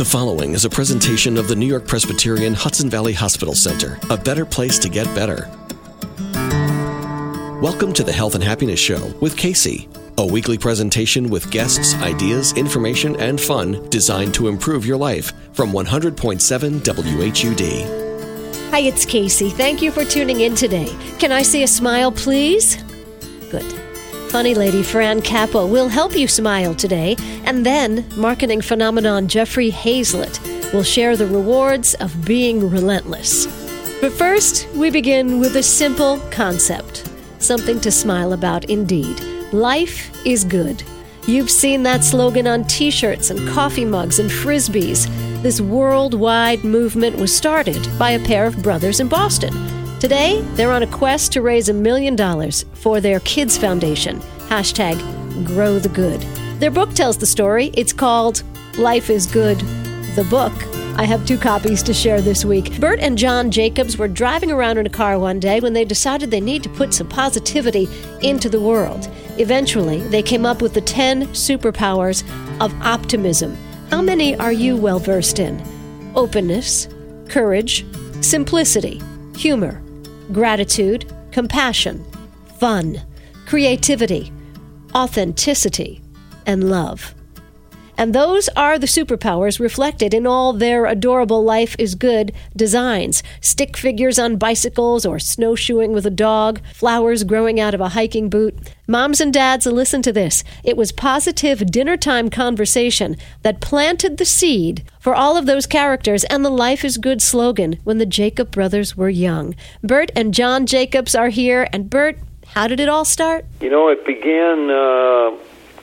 The following is a presentation of the New York Presbyterian Hudson Valley Hospital Center, a better place to get better. Welcome to the Health and Happiness Show with Kacey, a weekly presentation with guests, ideas, information, and fun designed to improve your life from 100.7 WHUD. Hi, it's Kacey. Thank you for tuning in today. Can I see a smile, please? Good. Funny lady Fran Capo will help you smile today, and then marketing phenomenon Jeffrey Hayzlett will share the rewards of being relentless. But first, we begin with a simple concept something to smile about indeed. Life is good. You've seen that slogan on t shirts and coffee mugs and frisbees. This worldwide movement was started by a pair of brothers in Boston. Today, they're on a quest to raise a million dollars for their Kids Foundation. Hashtag Grow the Good. Their book tells the story. It's called Life is Good, the book. I have two copies to share this week. Bert and John Jacobs were driving around in a car one day when they decided they need to put some positivity into the world. Eventually, they came up with the 10 superpowers of optimism. How many are you well versed in? Openness, courage, simplicity, humor, gratitude, compassion, fun, creativity, authenticity, and love. And those are the superpowers reflected in all their adorable life is good designs stick figures on bicycles or snowshoeing with a dog, flowers growing out of a hiking boot. Moms and dads, listen to this. It was positive dinner time conversation that planted the seed for all of those characters and the Life is Good slogan when the Jacob brothers were young. Bert and John Jacobs are here. And Bert, how did it all start? You know, it began uh,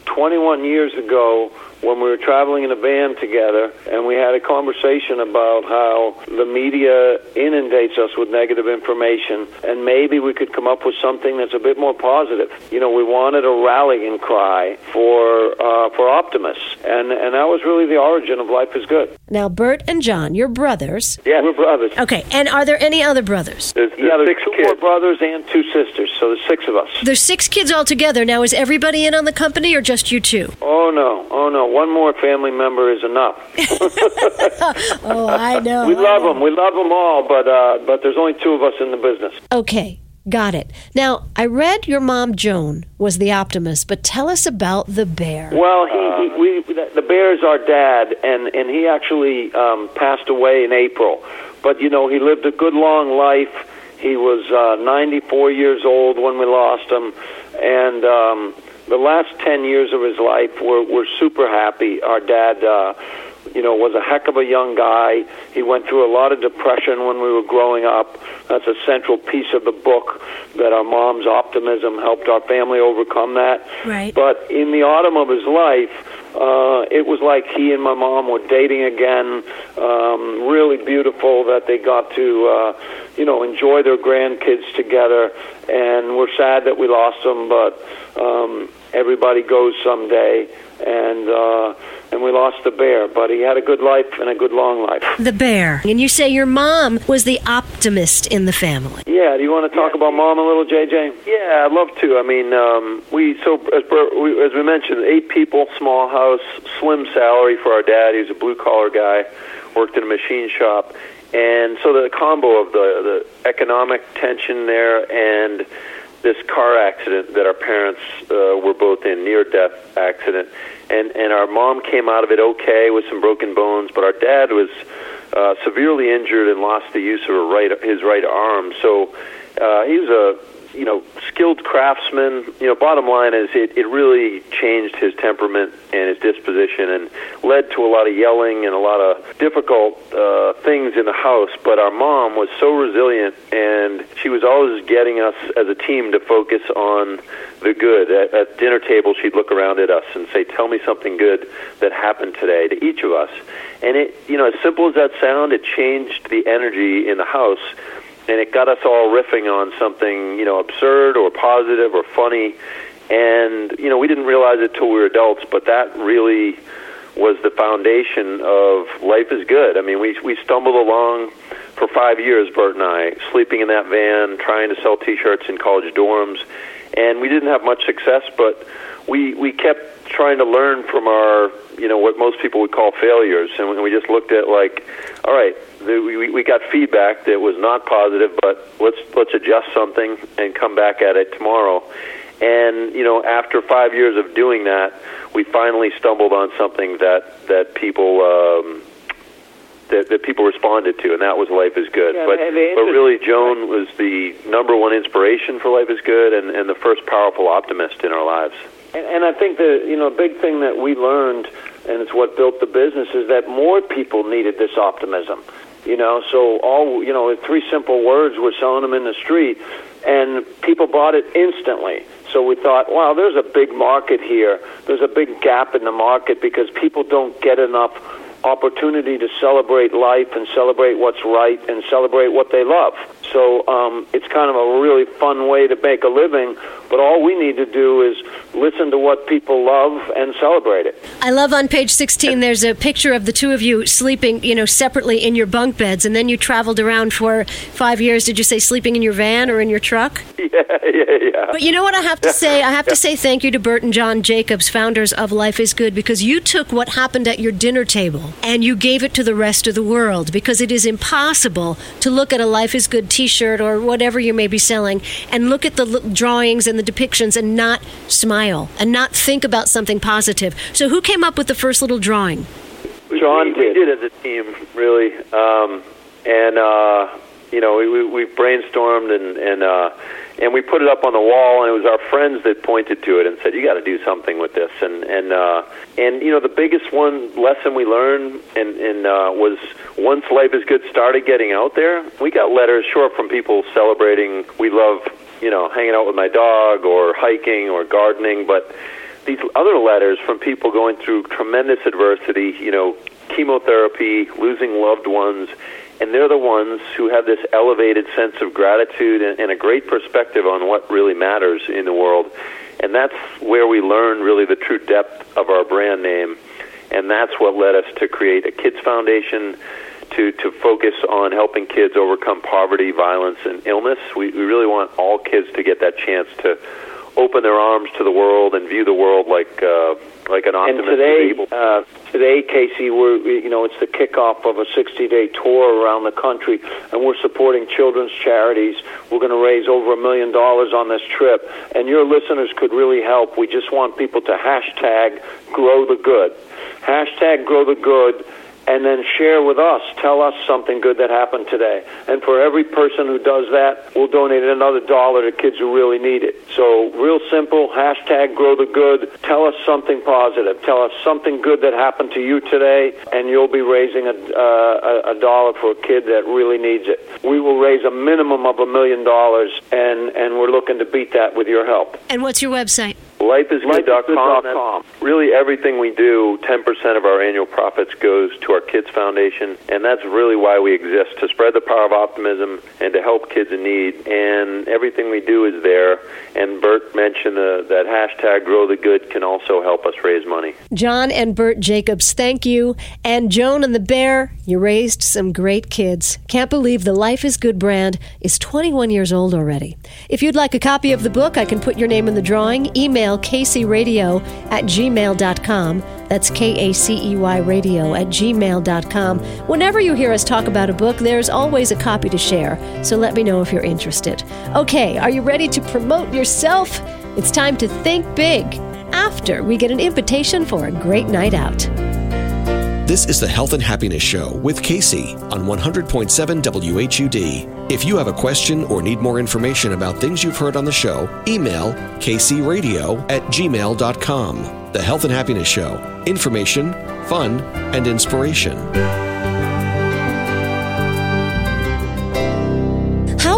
21 years ago when we were traveling in a van together and we had a conversation about how the media inundates us with negative information and maybe we could come up with something that's a bit more positive. You know, we wanted a rallying cry for uh, for optimists and and that was really the origin of Life is Good. Now, Bert and John, you're brothers. Yeah, we're brothers. Okay, and are there any other brothers? There's, yeah, there's six two kids. more brothers and two sisters, so there's six of us. There's six kids altogether. Now, is everybody in on the company or just you two? Oh no, oh no, one more family member is enough. oh, I know. we I love know. them. We love them all, but uh, but there's only two of us in the business. Okay, got it. Now, I read your mom Joan was the optimist, but tell us about the bear. Well, he, he we the bear is our dad, and and he actually um, passed away in April. But you know, he lived a good long life. He was uh, 94 years old when we lost him, and. Um, the last 10 years of his life we're, we're super happy. Our dad, uh, you know, was a heck of a young guy. He went through a lot of depression when we were growing up. That's a central piece of the book that our mom's optimism helped our family overcome that. Right. But in the autumn of his life, uh, it was like he and my mom were dating again. Um, really beautiful that they got to, uh, you know, enjoy their grandkids together. And we're sad that we lost them, but um, everybody goes someday. And uh, and we lost the bear, but he had a good life and a good long life. The bear. And you say your mom was the optimist in the family. Yeah. Do you want to talk about mom a little, JJ? Yeah, I'd love to. I mean, um, we so as, we, as we mentioned, eight people, small house, slim salary for our dad. He was a blue collar guy, worked in a machine shop, and so the combo of the the economic tension there and this car accident that our parents uh, were both in, near death accident, and and our mom came out of it okay with some broken bones, but our dad was uh, severely injured and lost the use of right his right arm. So uh, he was a you know, skilled craftsman. You know, bottom line is it, it really changed his temperament and his disposition and led to a lot of yelling and a lot of difficult uh, things in the house. But our mom was so resilient and she was always getting us as a team to focus on the good. At, at dinner table, she'd look around at us and say, "Tell me something good that happened today." To each of us, and it, you know, as simple as that sound, it changed the energy in the house and it got us all riffing on something you know absurd or positive or funny. And you know we didn't realize it till we were adults but that really was the foundation of life is good. I mean we we stumbled along for 5 years Bert and I sleeping in that van trying to sell t-shirts in college dorms. And we didn't have much success, but we we kept trying to learn from our you know what most people would call failures, and we just looked at like, all right, the, we we got feedback that was not positive, but let's let's adjust something and come back at it tomorrow. And you know, after five years of doing that, we finally stumbled on something that that people um, that, that people responded to, and that was Life is Good. Yeah, but but really, Joan was the number one inspiration for Life is Good, and, and the first powerful optimist in our lives. And, and I think the you know a big thing that we learned, and it's what built the business, is that more people needed this optimism. You know, so all you know, three simple words, we're selling them in the street, and people bought it instantly. So we thought, wow, there's a big market here. There's a big gap in the market because people don't get enough opportunity to celebrate life and celebrate what's right and celebrate what they love. So um, it's kind of a really fun way to make a living. But all we need to do is listen to what people love and celebrate it. I love on page 16, there's a picture of the two of you sleeping, you know, separately in your bunk beds, and then you traveled around for five years. Did you say sleeping in your van or in your truck? Yeah, yeah, yeah. But you know what I have to say? I have to say thank you to Bert and John Jacobs, founders of Life is Good, because you took what happened at your dinner table and you gave it to the rest of the world because it is impossible to look at a Life is Good t shirt or whatever you may be selling and look at the l- drawings and the depictions and not smile and not think about something positive. So, who came up with the first little drawing? John we, we did. did as a team, really, um, and uh, you know, we, we, we brainstormed and and uh, and we put it up on the wall, and it was our friends that pointed to it and said, "You got to do something with this." And and uh, and you know, the biggest one lesson we learned and and uh, was once Life is Good started getting out there, we got letters, sure, from people celebrating. We love you know hanging out with my dog or hiking or gardening, but these other letters from people going through tremendous adversity, you know, chemotherapy, losing loved ones, and they're the ones who have this elevated sense of gratitude and, and a great perspective on what really matters in the world. And that's where we learn really the true depth of our brand name. And that's what led us to create a kids foundation to, to focus on helping kids overcome poverty, violence, and illness. We, we really want all kids to get that chance to open their arms to the world and view the world like uh, like an optimist. And today, able. uh, today, Kacey, we're you know it's the kickoff of a 60-day tour around the country, and we're supporting children's charities. We're going to raise over a million dollars on this trip, and your listeners could really help. We just want people to hashtag Grow the Good, hashtag Grow the Good. And then share with us. Tell us something good that happened today. And for every person who does that, we'll donate another dollar to kids who really need it. So, real simple hashtag grow the good. Tell us something positive. Tell us something good that happened to you today, and you'll be raising a, uh, a, dollar for a kid that really needs it. We will raise a minimum of a million dollars, and, and we're looking to beat that with your help. And what's your website? LifeIsGood.com. Lifeisgood.com. Really, everything we do, 10% of our annual profits goes to our Kids Foundation, and that's really why we exist to spread the power of optimism and to help kids in need. And everything we do is there. And Bert mentioned uh, that hashtag Grow the Good can also help us raise money. John and Bert Jacobs, thank you. And Joan and the Bear, you raised some great kids. Can't believe the Life is Good brand is 21 years old already. If you'd like a copy of the book, I can put your name in the drawing. Email kaceyradio at gmail.com. That's K A C E Y radio at gmail.com. Whenever you hear us talk about a book, there's always a copy to share. So let me know if you're interested. Okay, are you ready to promote yourself? It's time to think big after we get an invitation for a great night out. This is the Health and Happiness Show with Kacey on 100.7 WHUD. If you have a question or need more information about things you've heard on the show, email kaceyradio at gmail.com. The Health and Happiness Show. Information, fun, and inspiration.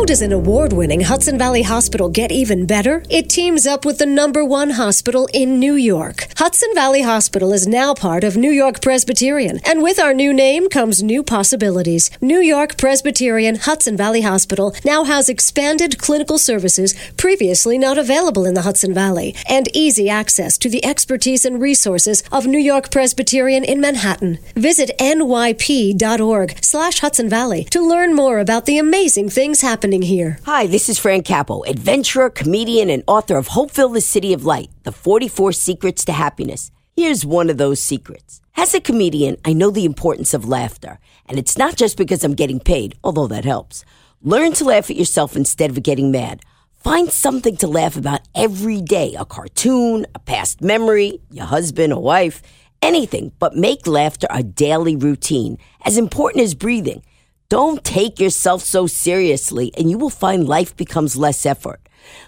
Does an award winning Hudson Valley Hospital get even better? It teams up with the number one hospital in New York. Hudson Valley Hospital is now part of New York Presbyterian, and with our new name comes new possibilities. New York Presbyterian Hudson Valley Hospital now has expanded clinical services previously not available in the Hudson Valley, and easy access to the expertise and resources of New York Presbyterian in Manhattan. Visit nyp.org slash Hudson Valley to learn more about the amazing things happening here. Hi, this is Fran Capo, adventurer, comedian, and author of Hopeville, the City of Light, The 44 Secrets to Happiness. Here's one of those secrets. As a comedian, I know the importance of laughter, and it's not just because I'm getting paid, although that helps. Learn to laugh at yourself instead of getting mad. Find something to laugh about every day a cartoon, a past memory, your husband, a wife, anything, but make laughter a daily routine, as important as breathing. Don't take yourself so seriously, and you will find life becomes less effort.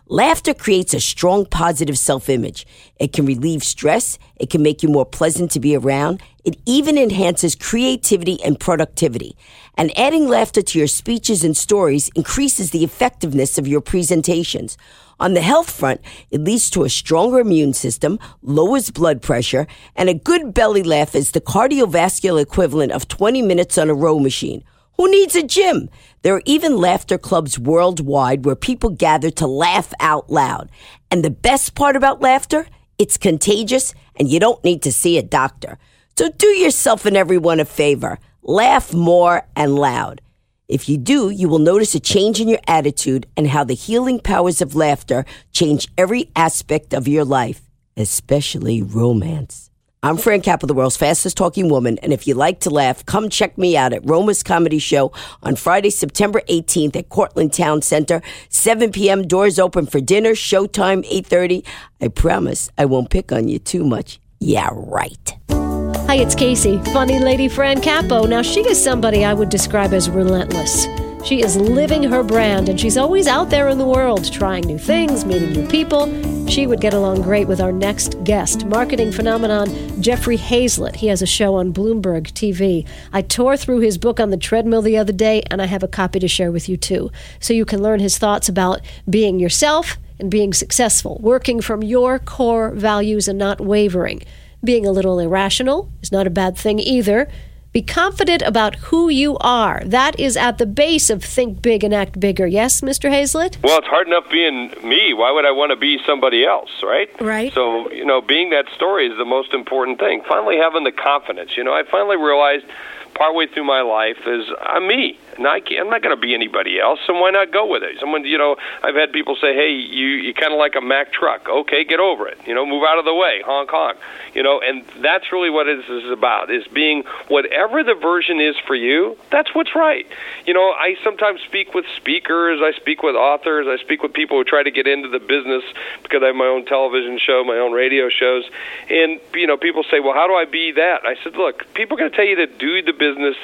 Laughter creates a strong positive self image. It can relieve stress. It can make you more pleasant to be around. It even enhances creativity and productivity. And adding laughter to your speeches and stories increases the effectiveness of your presentations. On the health front, it leads to a stronger immune system, lowers blood pressure, and a good belly laugh is the cardiovascular equivalent of 20 minutes on a row machine. Who needs a gym? There are even laughter clubs worldwide where people gather to laugh out loud. And the best part about laughter, it's contagious and you don't need to see a doctor. So do yourself and everyone a favor. Laugh more and loud. If you do, you will notice a change in your attitude and how the healing powers of laughter change every aspect of your life, especially romance. I'm Fran Capo, the world's fastest talking woman, and if you like to laugh, come check me out at Roma's Comedy Show on Friday, September 18th at Cortlandt Town Center, 7 p.m. Doors open for dinner, showtime 8:30. I promise I won't pick on you too much. Yeah, right. Hi, it's Kacey, funny lady Fran Capo. Now, she is somebody I would describe as relentless. She is living her brand and she's always out there in the world trying new things, meeting new people. She would get along great with our next guest, marketing phenomenon Jeffrey Hayzlett. He has a show on Bloomberg TV. I tore through his book on the treadmill the other day and I have a copy to share with you too. So you can learn his thoughts about being yourself and being successful, working from your core values and not wavering. Being a little irrational is not a bad thing either. Be confident about who you are. That is at the base of think big and act bigger. Yes, Mr. Hayzlett? Well, it's hard enough being me. Why would I want to be somebody else, right? Right. So, you know, being that story is the most important thing. Finally having the confidence. You know, I finally realized partway through my life is I'm me. And I can't, I'm not going to be anybody else, so why not go with it? Someone, you know, I've had people say, "Hey, you you kind of like a Mack truck. Okay, get over it. You know, move out of the way, honk honk." You know, and that's really what this is about: is being whatever the version is for you. That's what's right. You know, I sometimes speak with speakers, I speak with authors, I speak with people who try to get into the business because I have my own television show, my own radio shows, and you know, people say, "Well, how do I be that?" I said, "Look, people are going to tell you to do the business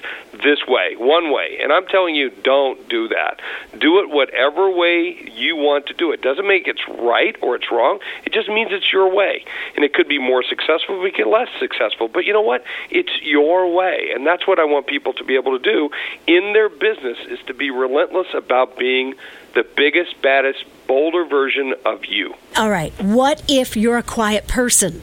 this way, one way, and I'm telling you, don't do that. Do it whatever way you want to do it. Doesn't make it's right or it's wrong. It just means it's your way, and it could be more successful, we get less successful. But you know what? It's your way, and that's what I want people to be able to do in their business is to be relentless about being the biggest, baddest, bolder version of you. All right. What if you're a quiet person?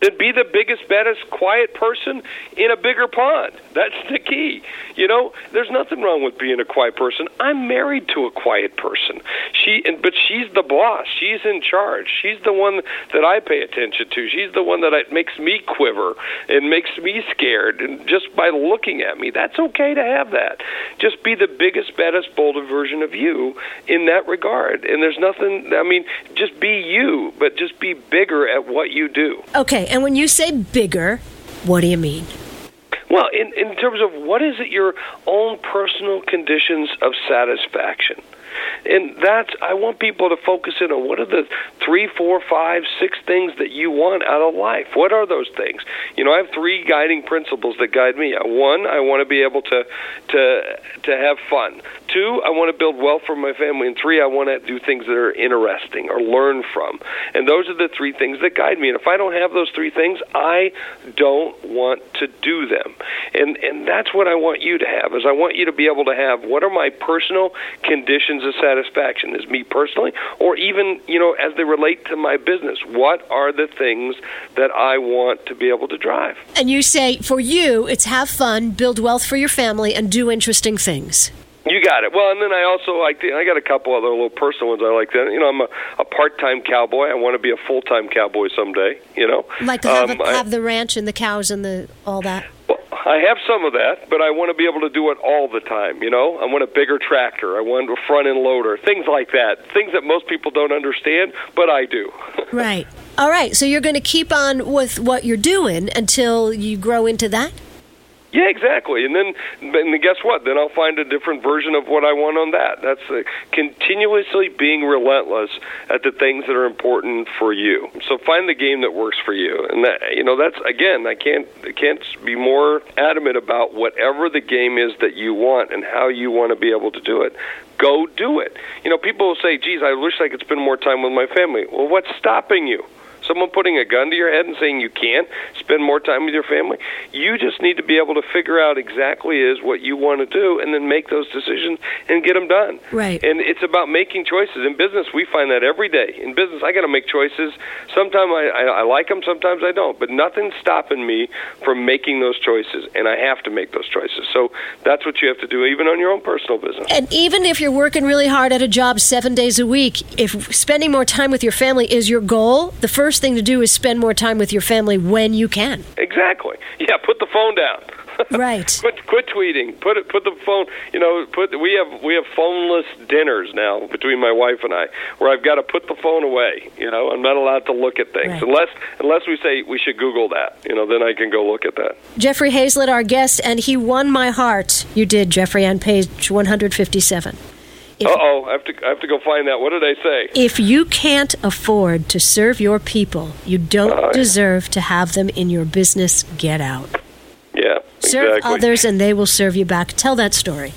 Then be the biggest, baddest, quiet person in a bigger pond. That's the key. You know, there's nothing wrong with being a quiet person. I'm married to a quiet person. She, but she's the boss. She's in charge. She's the one that I pay attention to. She's the one that I, makes me quiver and makes me scared. And just by looking at me, that's okay to have that. Just be the biggest, baddest, bolder version of you in that regard. And there's nothing. I mean, just be you, but just be bigger at what you do. Okay, and when you say bigger, what do you mean? Well, in, in terms of what is it your own personal conditions of satisfaction? And that's, I want people to focus in on what are the three, four, five, six things that you want out of life. What are those things? You know, I have three guiding principles that guide me. One, I want to be able to to to have fun. Two, I want to build wealth for my family. And three, I want to do things that are interesting or learn from. And those are the three things that guide me. And if I don't have those three things, I don't want to do them. And and that's what I want you to have. Is I want you to be able to have what are my personal conditions of satisfaction is me personally, or even you know as they relate to my business. What are the things that I want to be able to drive? And you say for you, it's have fun, build wealth for your family, and do interesting things. You got it. Well, and then I also like I got a couple other little personal ones I like. That you know, I'm a, a part-time cowboy. I want to be a full-time cowboy someday. You know, like have, um, a, have I, the ranch and the cows and the all that. I have some of that, but I want to be able to do it all the time. You know, I want a bigger tractor. I want a front end loader, things like that. Things that most people don't understand, but I do. right. All right. So you're going to keep on with what you're doing until you grow into that. Yeah, exactly. And then, and then guess what? Then I'll find a different version of what I want on that. That's uh, continuously being relentless at the things that are important for you. So find the game that works for you. And that, you know, that's again, I can't I can't be more adamant about whatever the game is that you want and how you want to be able to do it. Go do it. You know, people will say, "Geez, I wish I could spend more time with my family." Well, what's stopping you? Someone putting a gun to your head and saying you can't spend more time with your family. You just need to be able to figure out exactly is what you want to do and then make those decisions and get them done. Right. And it's about making choices. In business, we find that every day. In business, I got to make choices. Sometimes I, I, I like them, sometimes I don't. But nothing's stopping me from making those choices, and I have to make those choices. So that's what you have to do, even on your own personal business. And even if you're working really hard at a job seven days a week, if spending more time with your family is your goal, the first first thing to do is spend more time with your family when you can. Exactly. Yeah, put the phone down. right. quit quit tweeting. Put it put the phone. You know, put we have we have phoneless dinners now between my wife and I, where I've got to put the phone away. You know, I'm not allowed to look at things right. unless unless we say we should Google that. You know, then I can go look at that. Jeffrey Hayzlett, our guest, and he won my heart. You did, Jeffrey, on page 157. Uh oh, I have to I have to go find that. What did I say? If you can't afford to serve your people, you don't uh, deserve to have them in your business. Get out. Yeah, serve exactly. others, and they will serve you back. Tell that story.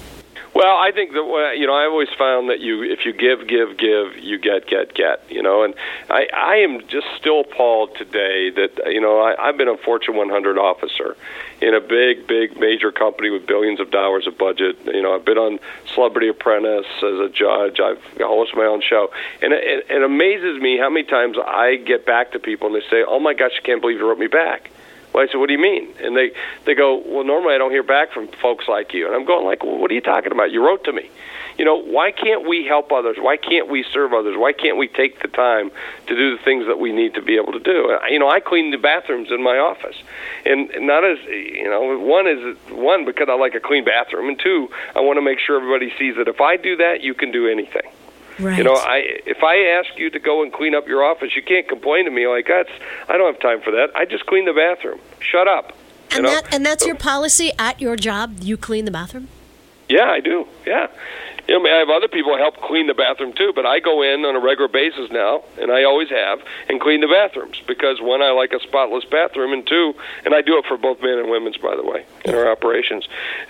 Well, I think that you know I always found that you if you give, give, give, you get, get, get. You know, and I I am just still appalled today that you know I, I've been a Fortune 100 officer in a big, big, major company with billions of dollars of budget. You know, I've been on Celebrity Apprentice as a judge. I've hosted my own show, and it, it amazes me how many times I get back to people and they say, "Oh my gosh, I can't believe you wrote me back." Well, I said, "What do you mean?" And they they go, "Well, normally I don't hear back from folks like you." And I'm going like, well, "What are you talking about? You wrote to me." You know, why can't we help others? Why can't we serve others? Why can't we take the time to do the things that we need to be able to do? You know, I clean the bathrooms in my office, and not as you know, one is one because I like a clean bathroom, and two, I want to make sure everybody sees that if I do that, you can do anything. Right. You know, I if I ask you to go and clean up your office, you can't complain to me like that's I don't have time for that. I just clean the bathroom. Shut up. And you know? that and that's your policy at your job. You clean the bathroom. Yeah, I do. Yeah, you know, I have other people help clean the bathroom too, but I go in on a regular basis now, and I always have, and clean the bathrooms because one, I like a spotless bathroom, and two, and I do it for both men and women's, by the way, in our operations.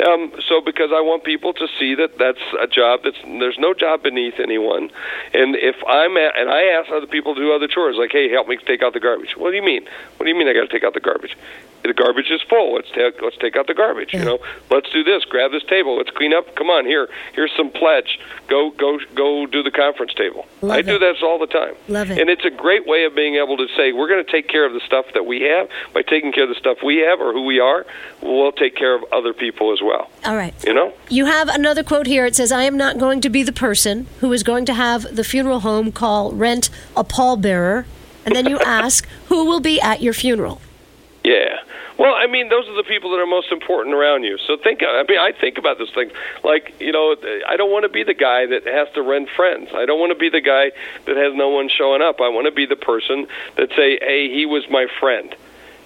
Um, so because I want people to see that that's a job that's there's no job beneath anyone, and if I'm at, and I ask other people to do other chores, like, hey, help me take out the garbage. What do you mean? What do you mean I got to take out the garbage? the garbage is full. Let's take let's take out the garbage. You know, let's do this. Grab this table. Let's clean up. Come on, here. Here's some pledge. Go go go do the conference table. Love I it. do that all the time. Love it. And it's a great way of being able to say we're going to take care of the stuff that we have. By taking care of the stuff we have or who we are, we'll take care of other people as well. All right. You know. You have another quote here. It says, "I am not going to be the person who is going to have the funeral home call rent a pallbearer." And then you ask, "Who will be at your funeral?" Yeah. Well, I mean, those are the people that are most important around you. So think. I mean, I think about this thing like you know, I don't want to be the guy that has to rent friends. I don't want to be the guy that has no one showing up. I want to be the person that say, "Hey, he was my friend."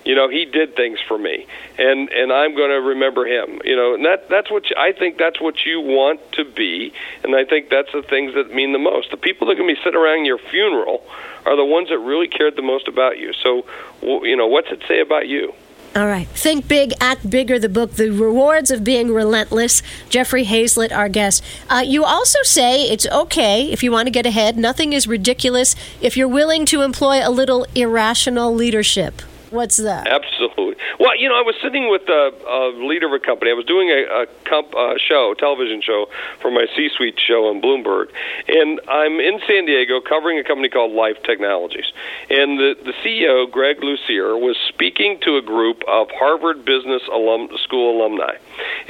You know, he did things for me, and and I'm going to remember him. You know, and that that's what you, I think that's what you want to be, and I think that's the things that mean the most. The people that to be sitting around your funeral are the ones that really cared the most about you. So, you know, what's it say about you? All right. Think big, act bigger. The book, The Rewards of Being Relentless. Jeffrey Hayzlett, our guest. Uh, you also say it's okay if you want to get ahead. Nothing is ridiculous if you're willing to employ a little irrational leadership. What's that? Absolutely. Well, you know, I was sitting with a, a leader of a company. I was doing a, a comp, uh, show, television show, for my C-suite show on Bloomberg, and I'm in San Diego covering a company called Life Technologies. And the, the CEO, Greg Lucier, was speaking to a group of Harvard Business alum, School alumni,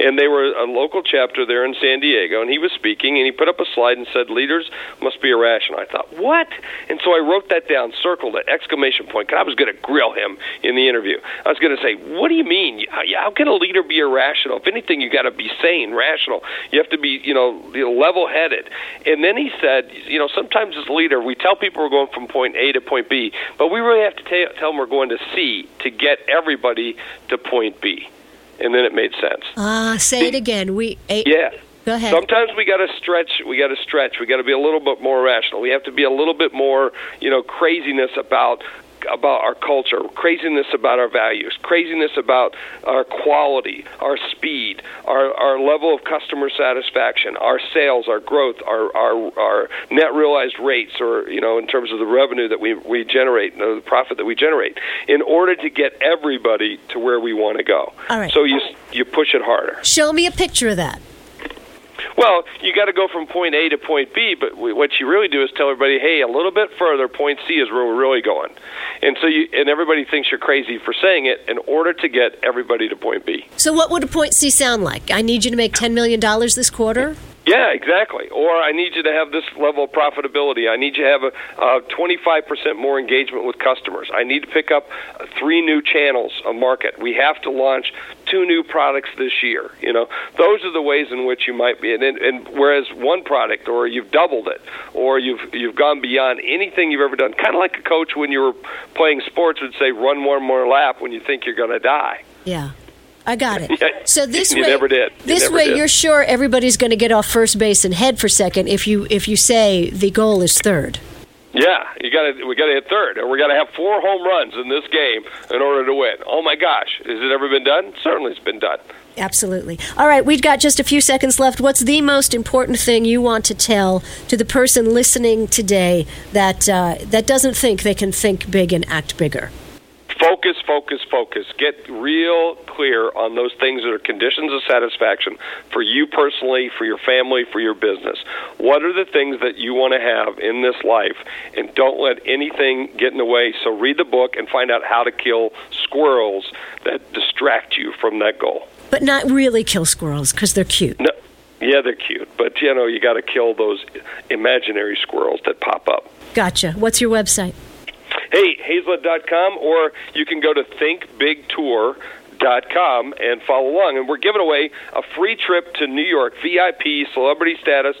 and they were a local chapter there in San Diego. And he was speaking, and he put up a slide and said, "Leaders must be irrational." I thought, what? And so I wrote that down, circled it, exclamation point. 'cause I was going to grill him in the interview. I was going to say, what do you mean? How can a leader be irrational? If anything, you got to be sane, rational. You have to be, you know, level-headed. And then he said, you know, sometimes as a leader, we tell people we're going from point A to point B, but we really have to t- tell them we're going to C to get everybody to point B. And then it made sense. Ah, uh, say it again. We a- yeah. Go ahead. Sometimes we got to stretch. We got to stretch. We got to be a little bit more rational. We have to be a little bit more, you know, craziness about about our culture, craziness about our values, craziness about our quality, our speed, our, our level of customer satisfaction, our sales, our growth, our, our, our net realized rates, or, you know, in terms of the revenue that we, we generate, the profit that we generate, in order to get everybody to where we want to go. All right. So you, you push it harder. Show me a picture of that. Well, you got to go from point A to point B, but what you really do is tell everybody, "Hey, a little bit further, point C is where we're really going." And so you and everybody thinks you're crazy for saying it in order to get everybody to point B. So what would a point C sound like? I need you to make 10 million dollars this quarter? Yeah, exactly. Or I need you to have this level of profitability. I need you to have a, a 25% more engagement with customers. I need to pick up three new channels of market. We have to launch two new products this year. You know, those are the ways in which you might be. And, and whereas one product, or you've doubled it, or you've you've gone beyond anything you've ever done. Kind of like a coach when you were playing sports would say, "Run one more lap" when you think you're going to die. Yeah. I got it. So this you way, never did. You this never way, did. you're sure everybody's going to get off first base and head for second if you if you say the goal is third. Yeah, you got to we got to hit third, and we got to have four home runs in this game in order to win. Oh my gosh, has it ever been done? Certainly, it's been done. Absolutely. All right, we've got just a few seconds left. What's the most important thing you want to tell to the person listening today that uh, that doesn't think they can think big and act bigger? Focus, focus, focus. Get real clear on those things that are conditions of satisfaction for you personally, for your family, for your business. What are the things that you want to have in this life? And don't let anything get in the way. So read the book and find out how to kill squirrels that distract you from that goal. But not really kill squirrels because they're cute. No. Yeah, they're cute, but you know you got to kill those imaginary squirrels that pop up. Gotcha. What's your website? Hey, Hayzlett.com, or you can go to thinkbigtour.com and follow along. And we're giving away a free trip to New York, VIP, celebrity status,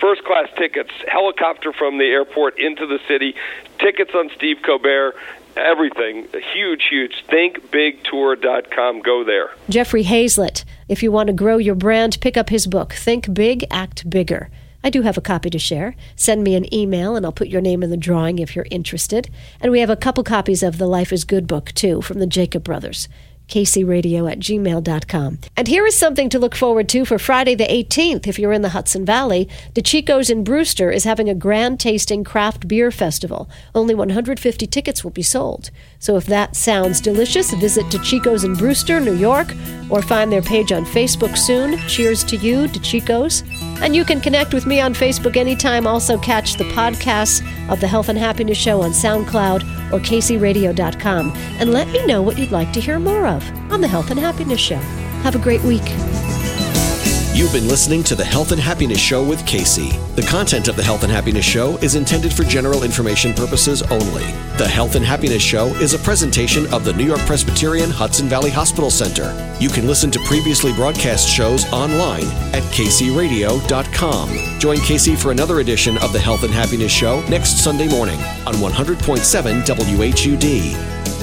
first class tickets, helicopter from the airport into the city, tickets on Steve Colbert. Everything huge, huge. ThinkBigTour.com. Go there. Jeffrey Hayzlett. If you want to grow your brand, pick up his book, Think Big, Act Bigger. I do have a copy to share. Send me an email and I'll put your name in the drawing if you're interested. And we have a couple copies of the Life is Good book, too, from the Jacob Brothers kaceyradio at gmail.com. And here is something to look forward to for Friday the 18th if you're in the Hudson Valley. DeCicco's in Brewster is having a grand tasting craft beer festival. Only 150 tickets will be sold. So if that sounds delicious, visit DeCicco's in Brewster, New York, or find their page on Facebook soon. Cheers to you, DeCicco's. And you can connect with me on Facebook anytime. Also, catch the podcasts of the Health and Happiness Show on SoundCloud or kaceyradio.com. And let me know what you'd like to hear more of on the Health and Happiness Show. Have a great week. You've been listening to the Health and Happiness Show with Kacey. The content of the Health and Happiness Show is intended for general information purposes only. The Health and Happiness Show is a presentation of the New York Presbyterian Hudson Valley Hospital Center. You can listen to previously broadcast shows online at kaceyradio.com. Join Kacey for another edition of the Health and Happiness Show next Sunday morning on 100.7 WHUD.